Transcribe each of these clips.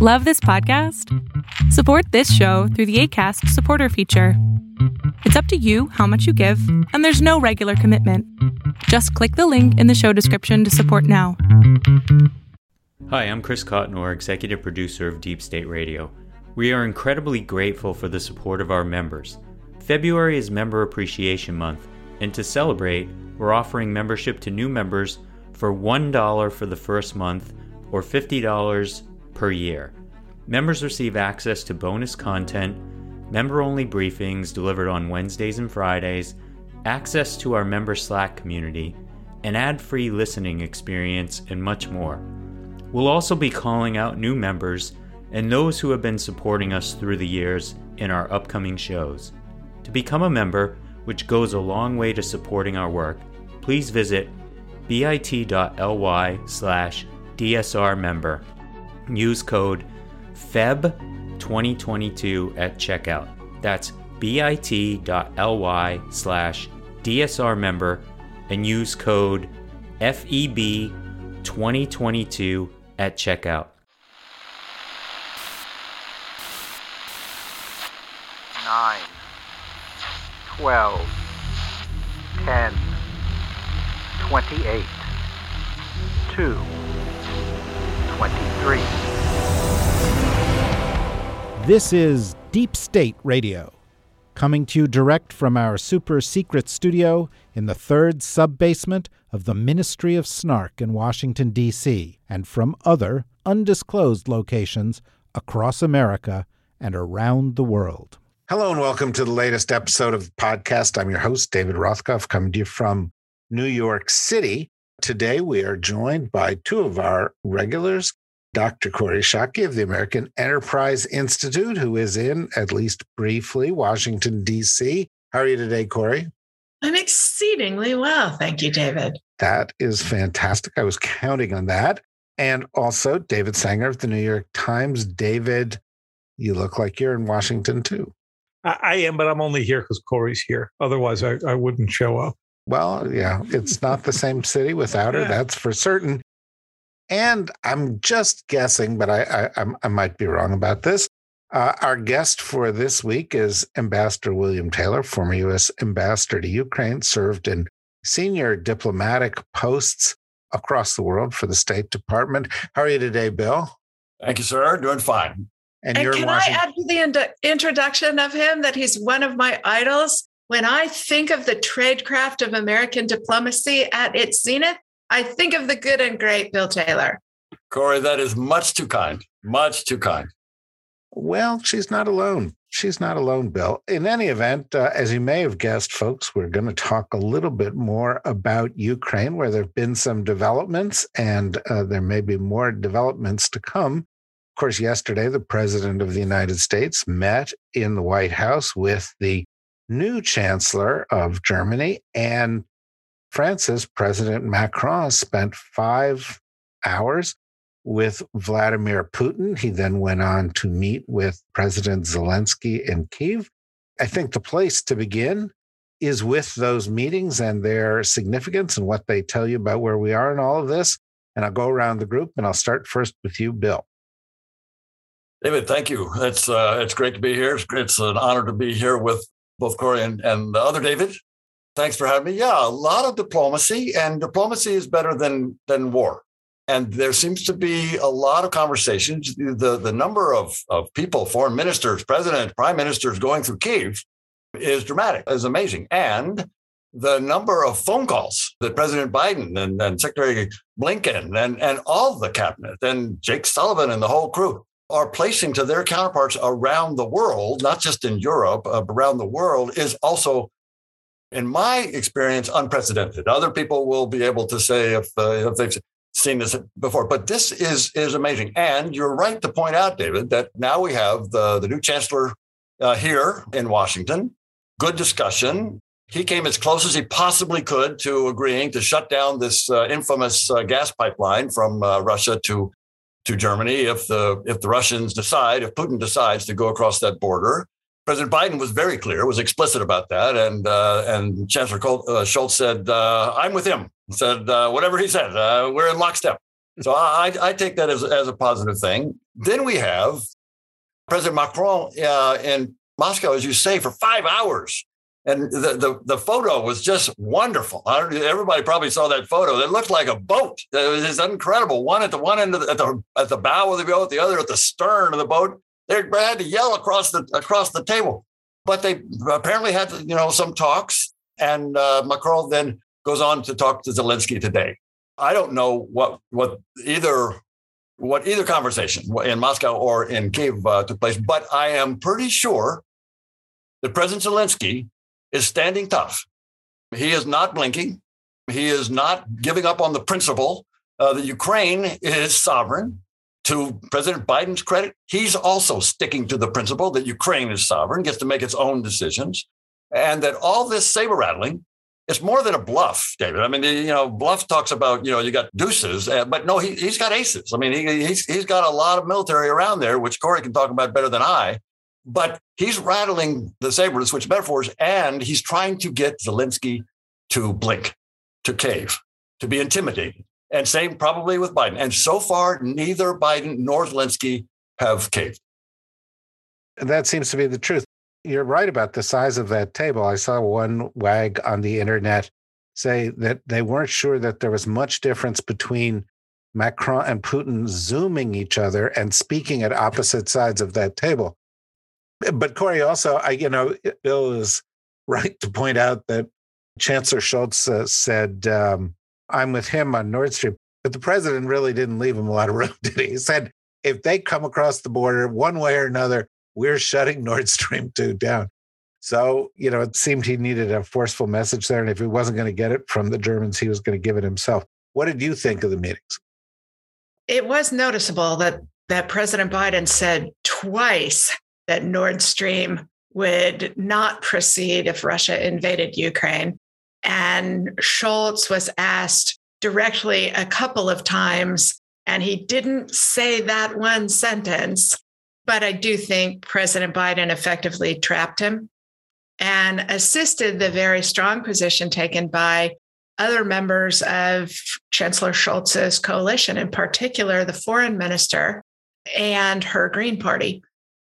Love this podcast? Support this show through the ACAST supporter feature. It's up to you how much you give, and there's no regular commitment. Just click the link in the show description to support now. Hi, I'm Chris Cotnor, executive producer of Deep State Radio. We are incredibly grateful for the support of our members. February is Member Appreciation Month, and to celebrate, we're offering membership to new members for $1 for the first month or $50 per year. Members receive access to bonus content, member only briefings delivered on Wednesdays and Fridays, access to our member Slack community, an ad free listening experience, and much more. We'll also be calling out new members and those who have been supporting us through the years in our upcoming shows. To become a member, which goes a long way to supporting our work, please visit bit.ly slash DSR member Use code FEB2022 at checkout. That's bit.ly slash DSR member and use code FEB2022 at checkout. Nine, 2, this is Deep State Radio, coming to you direct from our super secret studio in the third sub basement of the Ministry of Snark in Washington, D.C., and from other undisclosed locations across America and around the world. Hello and welcome to the latest episode of the podcast. I'm your host, David Rothkopf, coming to you from New York City. Today, we are joined by two of our regulars, Dr. Kori Schake of the American Enterprise Institute, who is in, at least briefly, Washington, D.C. How are you today, Kori? I'm exceedingly well. Thank you, David. That is fantastic. I was counting on that. And also, David Sanger of the New York Times. David, you look like you're in Washington too. I, am, but I'm only here because Kori's here. Otherwise, I, I wouldn't show up. Well, yeah, it's not the same city without her. That's for certain. And I'm just guessing, but I, I, I might be wrong about this. Uh, our guest for this week is Ambassador William Taylor, former U.S. ambassador to Ukraine, served in senior diplomatic posts across the world for the State Department. How are you today, Bill? Thank you, sir. Doing fine. And, and can Washington- I add to the ind- introduction of him that he's one of my idols? When I think of the tradecraft of American diplomacy at its zenith, I think of the good and great Bill Taylor. Kori, that is much too kind. Much too kind. Well, she's not alone. She's not alone, Bill. In any event, uh, as you may have guessed, folks, we're going to talk a little bit more about Ukraine, where there have been some developments, and uh, there may be more developments to come. Of course, yesterday, the President of the United States met in the White House with the new chancellor of Germany. And France's President Macron spent five hours with Vladimir Putin. He then went on to meet with President Zelensky in Kiev. I think the place to begin is with those meetings and their significance and what they tell you about where we are in all of this. And I'll go around the group and I'll start first with you, Bill. David, thank you. It's uh, it's great to be here. It's, it's an honor to be here with both Kori and, and the other David. Thanks for having me. Yeah, a lot of diplomacy, and diplomacy is better than than war. And there seems to be a lot of conversations. The the number of of people, foreign ministers, presidents, prime ministers going through Kiev is dramatic, is amazing. And the number of phone calls that President Biden and, and Secretary Blinken and, and all the cabinet and Jake Sullivan and the whole crew are placing to their counterparts around the world, not just in Europe, uh, around the world, is also, in my experience, unprecedented. Other people will be able to say if, uh, if they've seen this before, but this is is amazing. And you're right to point out, David, that now we have the the new chancellor uh, here in Washington. Good discussion. He came as close as he possibly could to agreeing to shut down this uh, infamous uh, gas pipeline from uh, Russia to to Germany if the if the Russians decide, if Putin decides to go across that border. President Biden was very clear, was explicit about that, and uh, and Chancellor uh, Scholz said, uh, "I'm with him." Said uh, whatever he said, uh, we're in lockstep. So I, I take that as, as a positive thing. Then we have President Macron uh, in Moscow, as you say, for five hours. And the, the, the photo was just wonderful. Everybody probably saw that photo. It looked like a boat. It was just incredible. One at the one end of the, at the at the bow of the boat, the other at the stern of the boat. They had to yell across the across the table, but they apparently had you know some talks. And uh, Macron then goes on to talk to Zelensky today. I don't know what what either what either conversation in Moscow or in Kiev uh, took place, but I am pretty sure that President Zelensky is standing tough. He is not blinking. He is not giving up on the principle uh, that Ukraine is sovereign. To President Biden's credit, he's also sticking to the principle that Ukraine is sovereign, gets to make its own decisions, and that all this saber rattling it's more than a bluff, David. I mean, you know, bluff talks about you know you got deuces, uh, but no, he he's got aces. I mean, he, he's he's got a lot of military around there, which Kori can talk about better than I. But he's rattling the saber to switch metaphors, and he's trying to get Zelensky to blink, to cave, to be intimidated, and same probably with Biden. And so far, neither Biden nor Zelensky have caved. That seems to be the truth you're right about the size of that table. I saw one wag on the internet say that they weren't sure that there was much difference between Macron and Putin zooming each other and speaking at opposite sides of that table. But Kori, also, I you know, Bill is right to point out that Chancellor Scholz uh, said, um, "I'm with him on Nord Stream," but the president really didn't leave him a lot of room, did he? He said, "If they come across the border one way or another, we're shutting Nord Stream 2 down. So, you know, it seemed he needed a forceful message there. And if he wasn't going to get it from the Germans, he was going to give it himself. What did you think of the meetings? It was noticeable that, that President Biden said twice that Nord Stream would not proceed if Russia invaded Ukraine. And Scholz was asked directly a couple of times, and he didn't say that one sentence. But I do think President Biden effectively trapped him and assisted the very strong position taken by other members of Chancellor Scholz's coalition, in particular the foreign minister and her Green Party,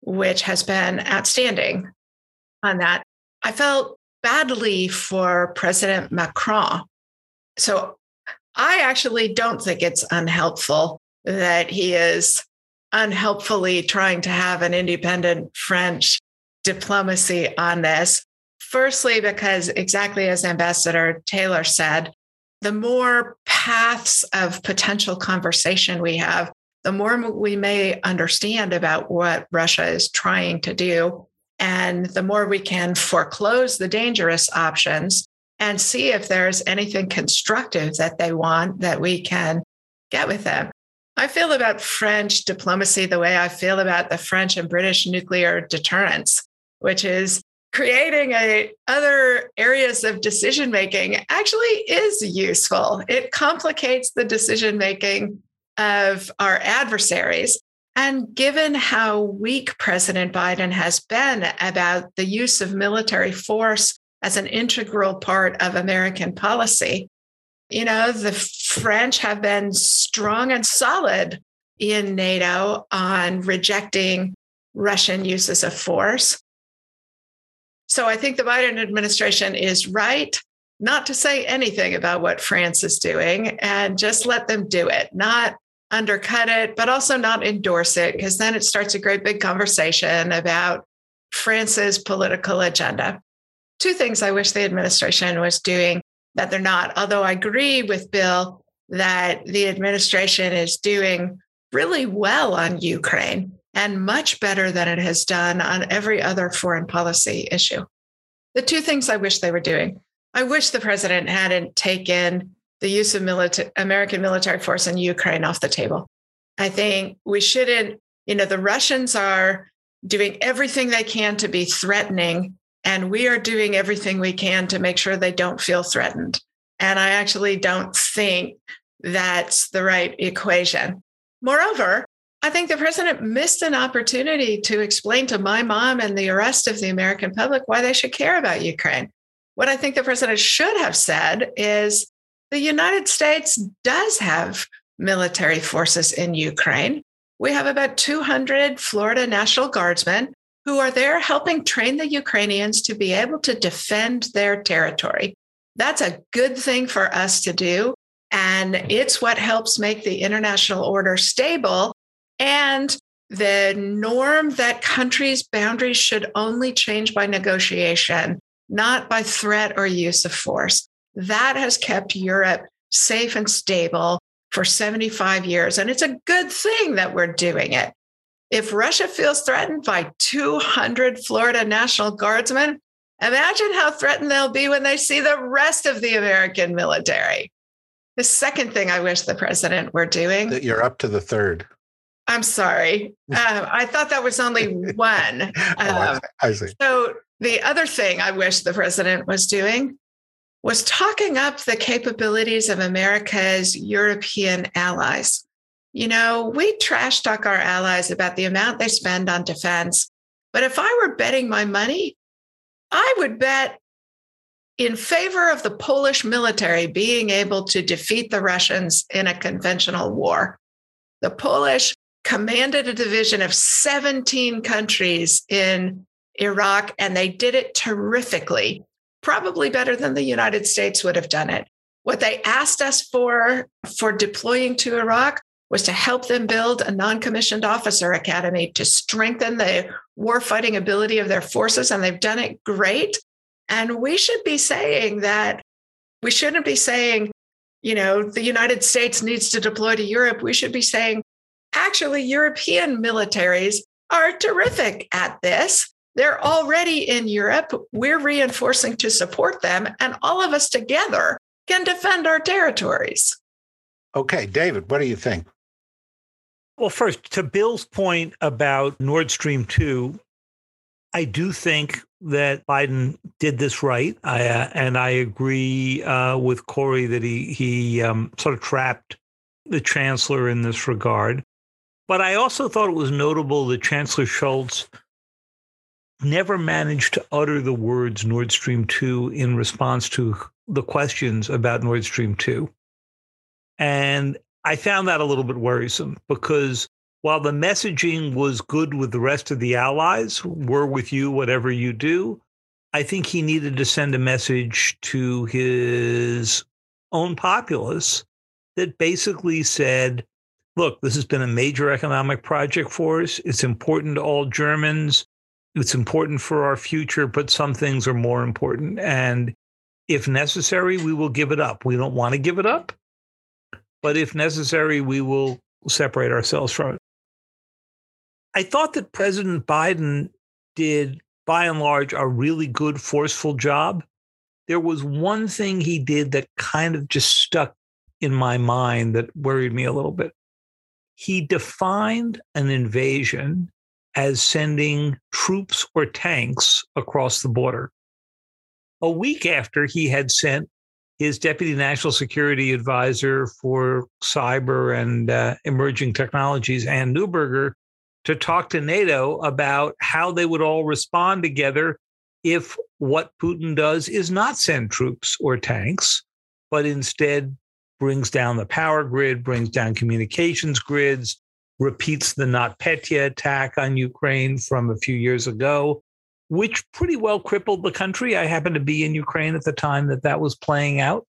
which has been outstanding on that. I felt badly for President Macron. So I actually don't think it's unhelpful that he is unhelpfully trying to have an independent French diplomacy on this. Firstly, because exactly as Ambassador Taylor said, the more paths of potential conversation we have, the more we may understand about what Russia is trying to do. And the more we can foreclose the dangerous options and see if there's anything constructive that they want that we can get with them. I feel about French diplomacy the way I feel about the French and British nuclear deterrence, which is creating a other areas of decision making actually is useful. It complicates the decision making of our adversaries. And given how weak President Biden has been about the use of military force as an integral part of American policy, you know, the French have been strong and solid in NATO on rejecting Russian uses of force. So I think the Biden administration is right not to say anything about what France is doing and just let them do it, not undercut it, but also not endorse it, because then it starts a great big conversation about France's political agenda. Two things I wish the administration was doing that they're not. Although I agree with Bill that the administration is doing really well on Ukraine and much better than it has done on every other foreign policy issue. The two things I wish they were doing I wish the president hadn't taken the use of military, American military force in Ukraine off the table. I think we shouldn't, you know, the Russians are doing everything they can to be threatening and we are doing everything we can to make sure they don't feel threatened. And I actually don't think that's the right equation. Moreover, I think the president missed an opportunity to explain to my mom and the rest of the American public why they should care about Ukraine. What I think the president should have said is the United States does have military forces in Ukraine. we have about 200 Florida National Guardsmen who are there helping train the Ukrainians to be able to defend their territory. That's a good thing for us to do. And it's what helps make the international order stable and the norm that countries' boundaries should only change by negotiation, not by threat or use of force. That has kept Europe safe and stable for 75 years. And it's a good thing that we're doing it. If Russia feels threatened by 200 Florida National Guardsmen, imagine how threatened they'll be when they see the rest of the American military. The second thing I wish the president were doing. That you're up to the third. I'm sorry. Uh, I thought that was only one. Um, oh, I, um, I see. So the other thing I wish the president was doing was talking up the capabilities of America's European allies. You know, we trash talk our allies about the amount they spend on defense. But if I were betting my money, I would bet in favor of the Polish military being able to defeat the Russians in a conventional war. The Polish commanded a division of 17 countries in Iraq, and they did it terrifically, probably better than the United States would have done it. What they asked us for for deploying to Iraq was to help them build a non-commissioned officer academy to strengthen the warfighting ability of their forces, and they've done it great. And we should be saying that we shouldn't be saying, you know, the United States needs to deploy to Europe. We should be saying, actually, European militaries are terrific at this. They're already in Europe. We're reinforcing to support them, and all of us together can defend our territories. Okay, David, what do you think? Well, first, to Bill's point about Nord Stream 2, I do think that Biden did this right, I, uh, and I agree uh, with Kori that he he um, sort of trapped the chancellor in this regard. But I also thought it was notable that Chancellor Scholz never managed to utter the words Nord Stream 2 in response to the questions about Nord Stream 2. And I found that a little bit worrisome because while the messaging was good with the rest of the allies, we're with you, whatever you do, I think he needed to send a message to his own populace that basically said, look, this has been a major economic project for us. It's important to all Germans. It's important for our future, but some things are more important. And if necessary, we will give it up. We don't want to give it up, but if necessary, we will separate ourselves from it. I thought that President Biden did, by and large, a really good, forceful job. There was one thing he did that kind of just stuck in my mind that worried me a little bit. He defined an invasion as sending troops or tanks across the border. A week after he had sent his deputy national security advisor for cyber and uh, emerging technologies, Anne Neuberger, to talk to NATO about how they would all respond together if what Putin does is not send troops or tanks, but instead brings down the power grid, brings down communications grids, repeats the NotPetya attack on Ukraine from a few years ago, which pretty well crippled the country. I happened to be in Ukraine at the time that that was playing out.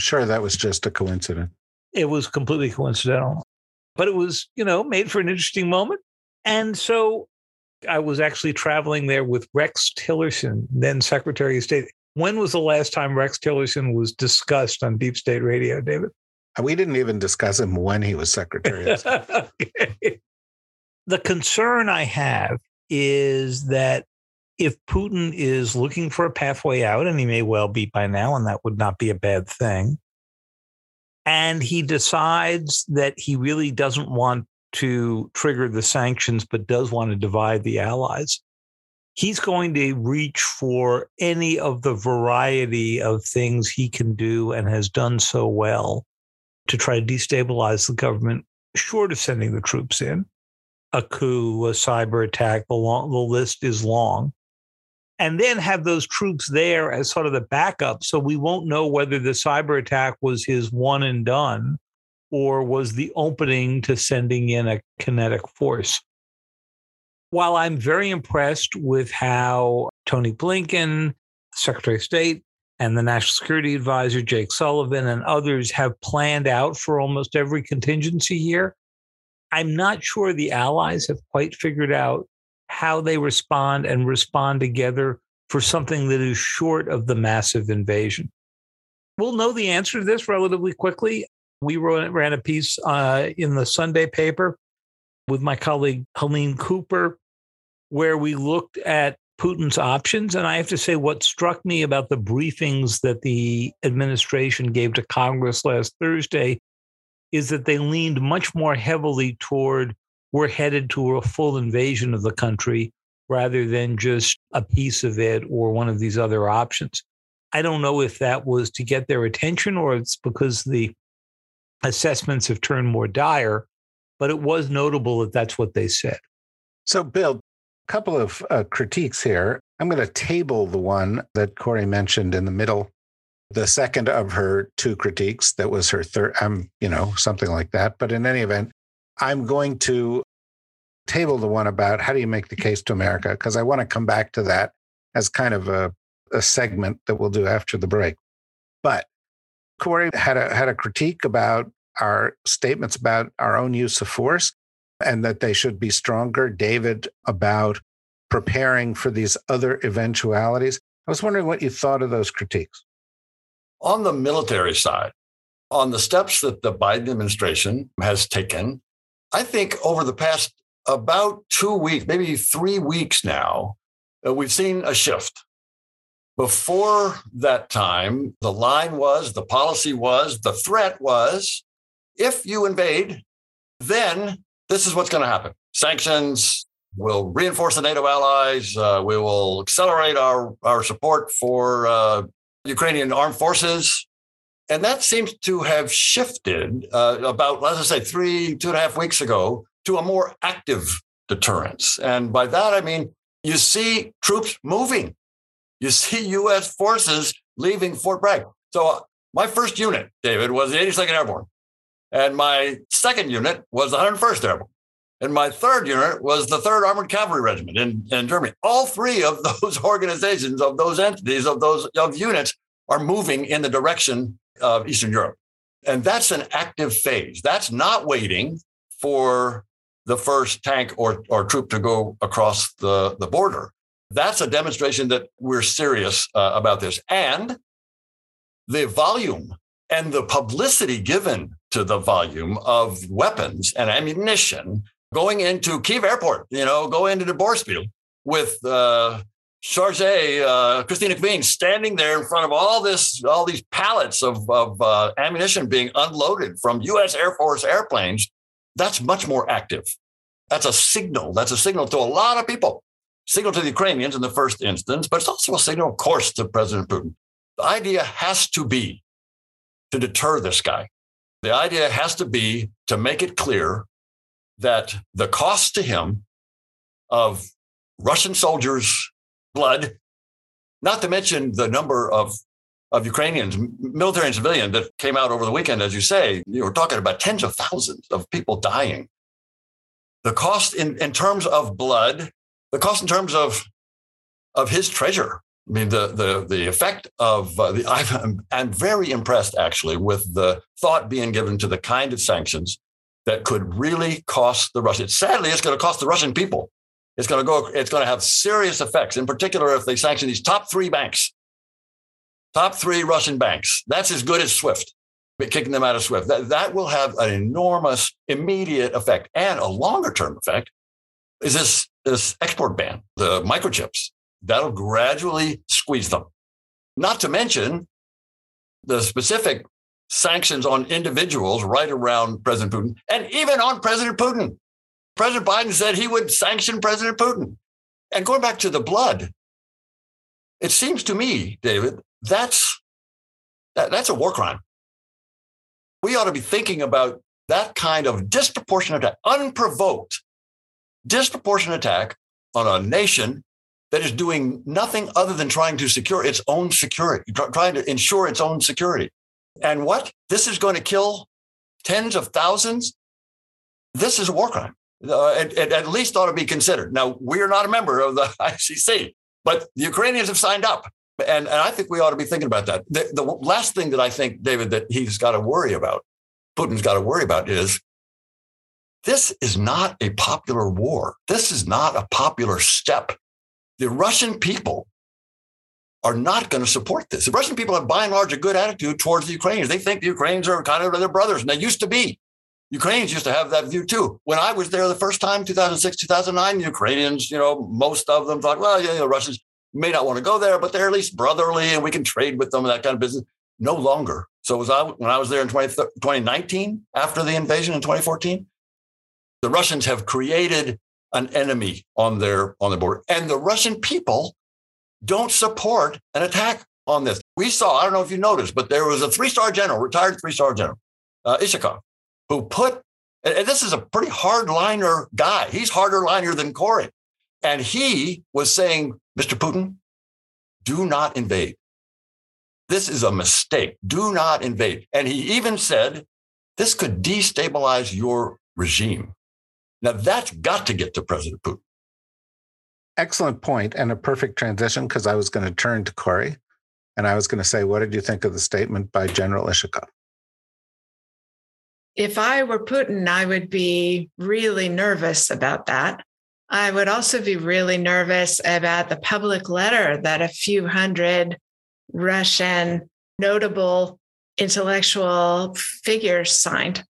Sure, that was just a coincidence. It was completely coincidental, but it was, you know, made for an interesting moment. And so I was actually traveling there with Rex Tillerson, then Secretary of State. When was the last time Rex Tillerson was discussed on Deep State Radio, David? We didn't even discuss him when he was Secretary of State. The concern I have is that if Putin is looking for a pathway out, and he may well be by now, and that would not be a bad thing, and he decides that he really doesn't want to trigger the sanctions, but does want to divide the allies, he's going to reach for any of the variety of things he can do and has done so well to try to destabilize the government, short of sending the troops in. A coup, a cyber attack, the, long, the list is long. And then have those troops there as sort of the backup. So we won't know whether the cyber attack was his one and done or was the opening to sending in a kinetic force. While I'm very impressed with how Tony Blinken, Secretary of State, and the National Security Advisor, Jake Sullivan, and others have planned out for almost every contingency here, I'm not sure the allies have quite figured out how they respond and respond together for something that is short of the massive invasion. We'll know the answer to this relatively quickly. We ran a piece uh, in the Sunday paper with my colleague Helene Cooper, where we looked at Putin's options. And I have to say, what struck me about the briefings that the administration gave to Congress last Thursday is that they leaned much more heavily toward we're headed to a full invasion of the country rather than just a piece of it or one of these other options. I don't know if that was to get their attention or it's because the assessments have turned more dire, but it was notable that that's what they said. So, Bill, couple of uh, critiques here. I'm going to table the one that Kori mentioned in the middle, the second of her two critiques. That was her third, um, you know, something like that. But in any event, I'm going to table the one about how do you make the case to America, because I want to come back to that as kind of a, a segment that we'll do after the break. But Kori had a had a critique about our statements about our own use of force and that they should be stronger. David about preparing for these other eventualities. I was wondering what you thought of those critiques. On the military side, on the steps that the Biden administration has taken, I think over the past about two weeks, maybe three weeks now, uh, we've seen a shift. Before that time, the line was, the policy was, the threat was if you invade, then this is what's going to happen. Sanctions will reinforce the NATO allies. Uh, we will accelerate our, our support for uh, Ukrainian armed forces. And that seems to have shifted uh, about, let's say, three, two and a half weeks ago to a more active deterrence. And by that, I mean, you see troops moving, you see U.S. forces leaving Fort Bragg. So, uh, my first unit, David, was the 82nd Airborne. And my second unit was the 101st Airborne. And my third unit was the 3rd Armored Cavalry Regiment in, in Germany. All three of those organizations, of those entities, of those of units are moving in the direction of Eastern Europe. And that's an active phase. That's not waiting for the first tank or, or troop to go across the, the border. That's a demonstration that we're serious uh, about this. And the volume and the publicity given to the volume of weapons and ammunition going into Kiev airport, you know, go into the Boryspil with uh, Chargé, uh, Kristina Kvien standing there in front of all this, all these pallets of, of uh, ammunition being unloaded from U.S. Air Force airplanes. That's much more active. That's a signal. That's a signal to a lot of people. Signal to the Ukrainians in the first instance, but it's also a signal, of course, to President Putin. The idea has to be to deter this guy. The idea has to be to make it clear that the cost to him of Russian soldiers' blood, not to mention the number of, of Ukrainians, military and civilian, that came out over the weekend, as you say, you were talking about tens of thousands of people dying. The cost in, in terms of blood, the cost in terms of, of his treasure, I mean, the the the effect of uh, the I'm, I'm very impressed actually with the thought being given to the kind of sanctions that could really cost the Russians. Sadly, it's going to cost the Russian people. It's going to go. It's going to have serious effects. In particular, if they sanction these top three banks, top three Russian banks, that's as good as SWIFT. Kicking them out of SWIFT, that, that will have an enormous immediate effect and a longer term effect. Is this this export ban, the microchips? That'll gradually squeeze them. Not to mention the specific sanctions on individuals right around President Putin and even on President Putin. President Biden said he would sanction President Putin. And going back to the blood, it seems to me, David, that's that, that's a war crime. We ought to be thinking about that kind of disproportionate unprovoked, disproportionate attack on a nation that is doing nothing other than trying to secure its own security, trying to ensure its own security. And what? This is going to kill tens of thousands, this is a war crime. Uh, it, it at least ought to be considered. Now, we're not a member of the ICC, but the Ukrainians have signed up. And, and I think we ought to be thinking about that. The, the last thing that I think, David, that he's got to worry about, Putin's got to worry about is this is not a popular war. This is not a popular step. The Russian people are not going to support this. The Russian people have, by and large, a good attitude towards the Ukrainians. They think the Ukrainians are kind of their brothers, and they used to be. Ukrainians used to have that view too. When I was there the first time, 2006, 2009, the Ukrainians, you know, most of them thought, well, yeah, the Russians may not want to go there, but they're at least brotherly and we can trade with them and that kind of business. No longer. So was I when I was there in 20, 2019 after the invasion in 2014, the Russians have created an enemy on their on the border, and the Russian people don't support an attack on this. We saw, I don't know if you noticed, but there was a three star general, retired three star general, uh, Ivashov, who put, and this is a pretty hardliner guy. He's harder liner than Kori. And he was saying, Mr. Putin, do not invade. This is a mistake. Do not invade. And he even said, this could destabilize your regime. Now, that's got to get to President Putin. Excellent point and a perfect transition because I was going to turn to Kori and I was going to say, what did you think of the statement by General Ivashov? If I were Putin, I would be really nervous about that. I would also be really nervous about the public letter that a few hundred Russian notable intellectual figures signed.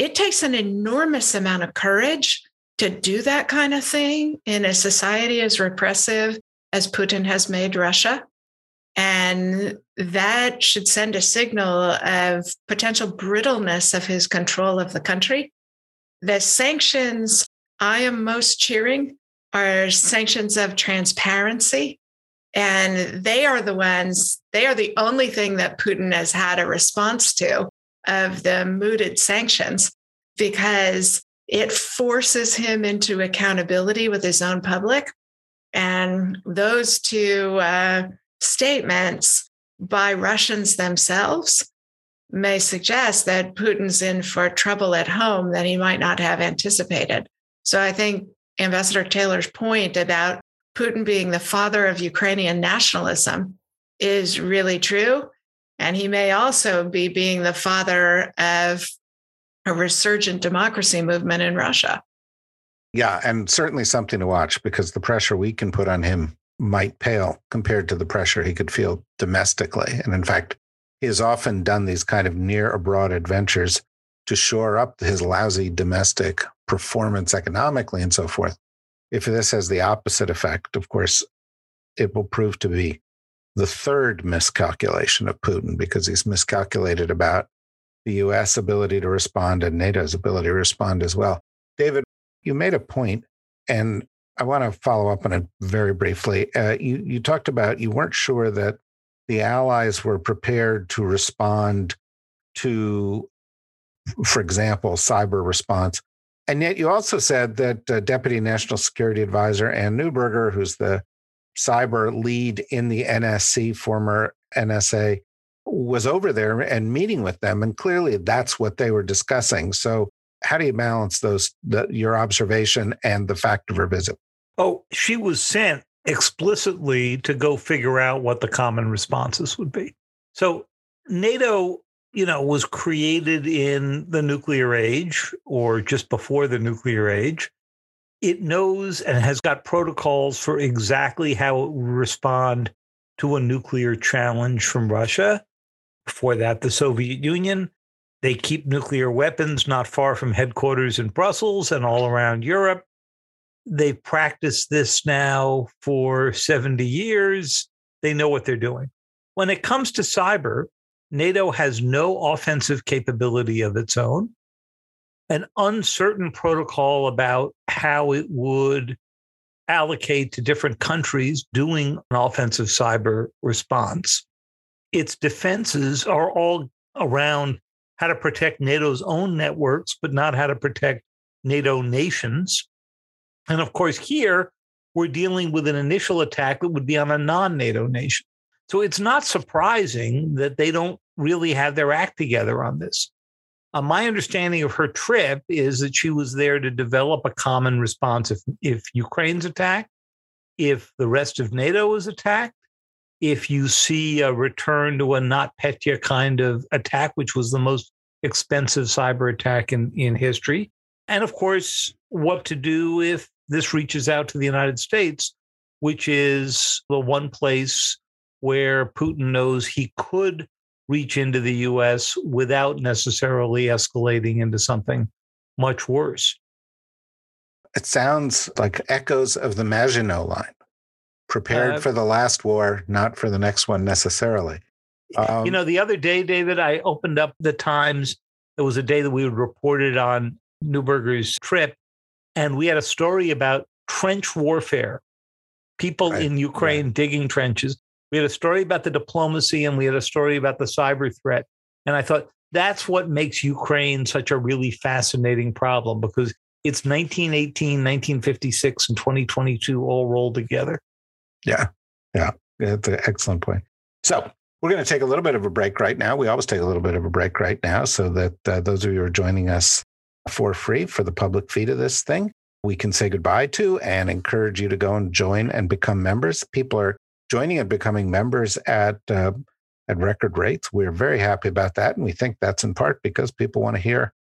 It takes an enormous amount of courage to do that kind of thing in a society as repressive as Putin has made Russia. And that should send a signal of potential brittleness of his control of the country. The sanctions I am most cheering are sanctions of transparency. And they are the ones, they are the only thing that Putin has had a response to of the mooted sanctions because it forces him into accountability with his own public. And those two uh, statements by Russians themselves may suggest that Putin's in for trouble at home that he might not have anticipated. So I think Ambassador Taylor's point about Putin being the father of Ukrainian nationalism is really true. And he may also be being the father of a resurgent democracy movement in Russia. Yeah, and certainly something to watch because the pressure we can put on him might pale compared to the pressure he could feel domestically. And in fact, he has often done these kind of near abroad adventures to shore up his lousy domestic performance economically and so forth. If this has the opposite effect, of course, it will prove to be the third miscalculation of Putin because he's miscalculated about the US ability to respond and NATO's ability to respond as well. David, you made a point, and I want to follow up on it very briefly. Uh, you, you talked about you weren't sure that the Allies were prepared to respond to, for example, cyber response. And yet you also said that uh, Deputy National Security Advisor Anne Neuberger, who's the cyber lead in the NSC, former NSA, was over there and meeting with them, and clearly that's what they were discussing. So, how do you balance those, the, your observation and the fact of her visit? Oh, she was sent explicitly to go figure out what the common responses would be. So, NATO, you know, was created in the nuclear age or just before the nuclear age. It knows and has got protocols for exactly how it will respond to a nuclear challenge from Russia. Before that, the Soviet Union. They keep nuclear weapons not far from headquarters in Brussels and all around Europe. They've practiced this now for 70 years. They know what they're doing. When it comes to cyber, NATO has no offensive capability of its own, an uncertain protocol about how it would allocate to different countries doing an offensive cyber response its defenses are all around how to protect NATO's own networks, but not how to protect NATO nations. And of course, here we're dealing with an initial attack that would be on a non NATO nation. So it's not surprising that they don't really have their act together on this. Uh, my understanding of her trip is that she was there to develop a common response if, if Ukraine's attacked, if the rest of NATO is attacked, if you see a return to a NotPetya kind of attack, which was the most expensive cyber attack in, in history. And of course, what to do if this reaches out to the United States, which is the one place where Putin knows he could reach into the US without necessarily escalating into something much worse. It sounds like echoes of the Maginot line prepared uh, for the last war, not for the next one necessarily. Um, you know, the other day, David, I opened up the Times. It was a day that we reported on Neuberger's trip, and we had a story about trench warfare, people right, in Ukraine right. digging trenches. We had a story about the diplomacy, and we had a story about the cyber threat. And I thought that's what makes Ukraine such a really fascinating problem because it's 1918, 1956, and 2022 all rolled together. Yeah. Yeah. That's an excellent point. So we're going to take a little bit of a break right now. We always take a little bit of a break right now so that uh, those of you who are joining us for free for the public feed of this thing, we can say goodbye to and encourage you to go and join and become members. People are joining and becoming members at uh, at record rates. We're very happy about that, and we think that's in part because people want to hear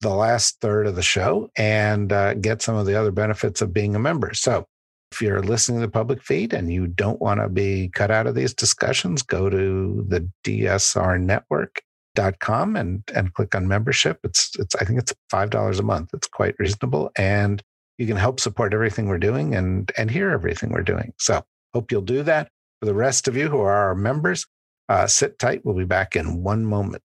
the last third of the show and uh, get some of the other benefits of being a member. So if you're listening to the public feed and you don't want to be cut out of these discussions, go to the dsrnetwork.com and, and click on membership. It's, it's, I think it's $5 a month. It's quite reasonable. And you can help support everything we're doing and, and hear everything we're doing. So hope you'll do that. For the rest of you who are our members, uh, sit tight. We'll be back in one moment.